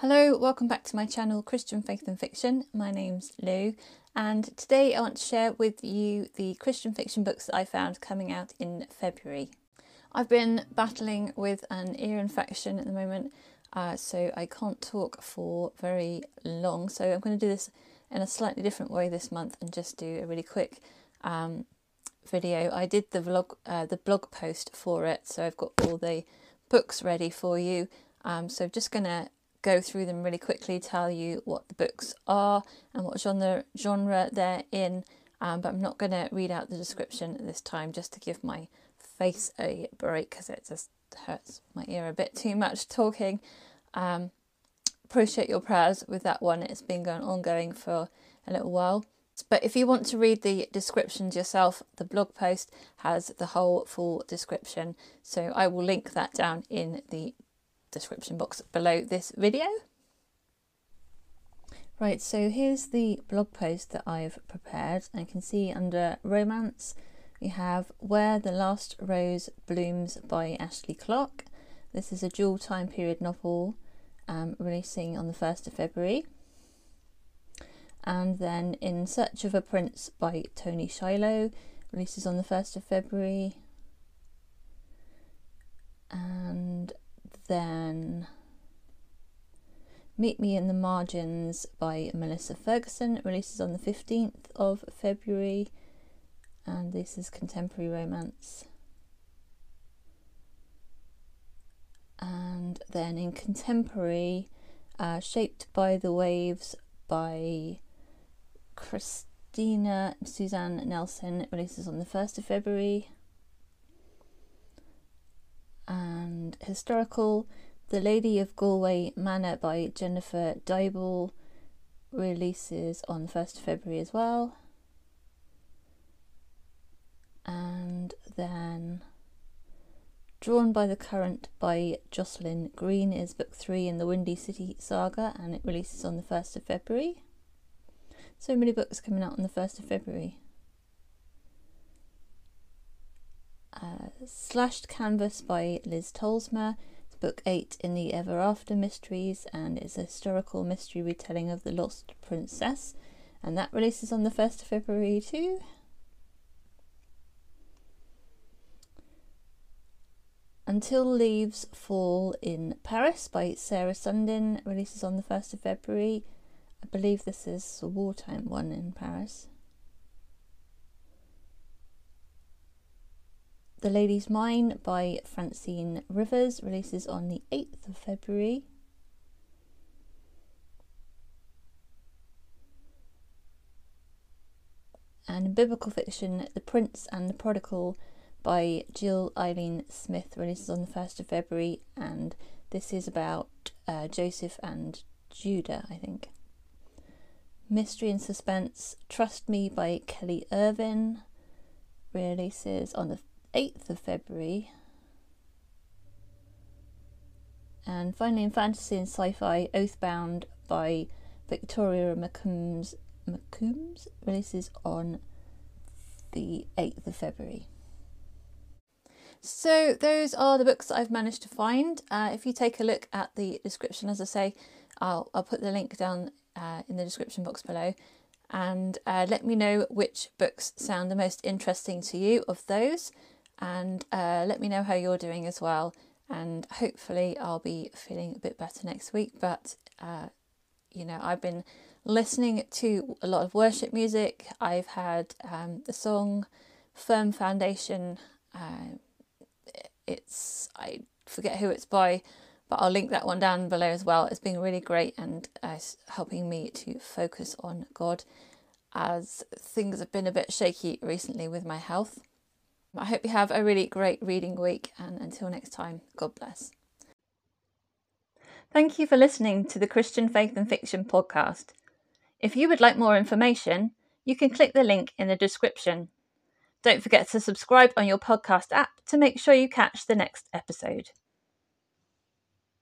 Hello, welcome back to my channel Christian Faith and Fiction. My name's Lou, and today I want to share with you the Christian fiction books that I found coming out in February. I've been battling with an ear infection at the moment, uh, so I can't talk for very long. So I'm going to do this in a slightly different way this month and just do a really quick um, video. I did the vlog, uh, the blog post for it, so I've got all the books ready for you. Um, so I'm just going to go through them really quickly, tell you what the books are and what genre genre they're in. Um, but I'm not going to read out the description this time, just to give my face a break because it just hurts my ear a bit too much talking. Um, appreciate your prayers with that one. It's been going ongoing for a little while. But if you want to read the descriptions yourself, the blog post has the whole full description. So I will link that down in the description box below this video. Right, so here's the blog post that I've prepared. And you can see under romance, we have Where the Last Rose Blooms by Ashley Clark. This is a dual time period novel um, releasing on the 1st of February and then In Search of a Prince by Toni Shiloh releases on the 1st of February. Then Meet Me in the Margins by Melissa Ferguson releases on the 15th of February, and this is contemporary romance. And then in contemporary, uh, Shaped by the Waves by Christina Suzann Nelson releases on the 1st of February. And Historical The Lady of Galway Manor by Jennifer Deibel releases on 1st February as well. And then Drawn by the Current by Jocelyn Green is book three in the Windy City saga and it releases on the 1st of February. So many books coming out on the 1st of February. Uh, Slashed Canvas by Liz Tolsma. It's book 8 in the Ever After Mysteries and it's a historical mystery retelling of The Lost Princess. And that releases on the 1st of February too. Until Leaves Fall in Paris by Sarah Sundin releases on the 1st of February. I believe this is a wartime one in Paris. The Lady's Mine by Francine Rivers releases on the 8th of February. And in biblical fiction, The Prince and the Prodigal by Jill Eileen Smith releases on the 1st of February, and this is about uh, Joseph and Judah, I think. Mystery and Suspense Trust Me by Kelly Irvin releases on the 8th of February. And finally, in fantasy and sci fi, Oathbound by Victoria McCombs, McCombs releases on the 8th of February. So, those are the books I've managed to find. Uh, if you take a look at the description, as I say, I'll, I'll put the link down uh, in the description box below and uh, let me know which books sound the most interesting to you of those and uh, let me know how you're doing as well and hopefully I'll be feeling a bit better next week but uh, you know I've been listening to a lot of worship music I've had um, the song Firm Foundation uh, it's I forget who it's by but I'll link that one down below as well. It's been really great and uh, helping me to focus on God as things have been a bit shaky recently with my health. I hope you have a really great reading week and until next time, God bless. Thank you for listening to the Christian Faith and Fiction podcast. If you would like more information, you can click the link in the description. Don't forget to subscribe on your podcast app to make sure you catch the next episode.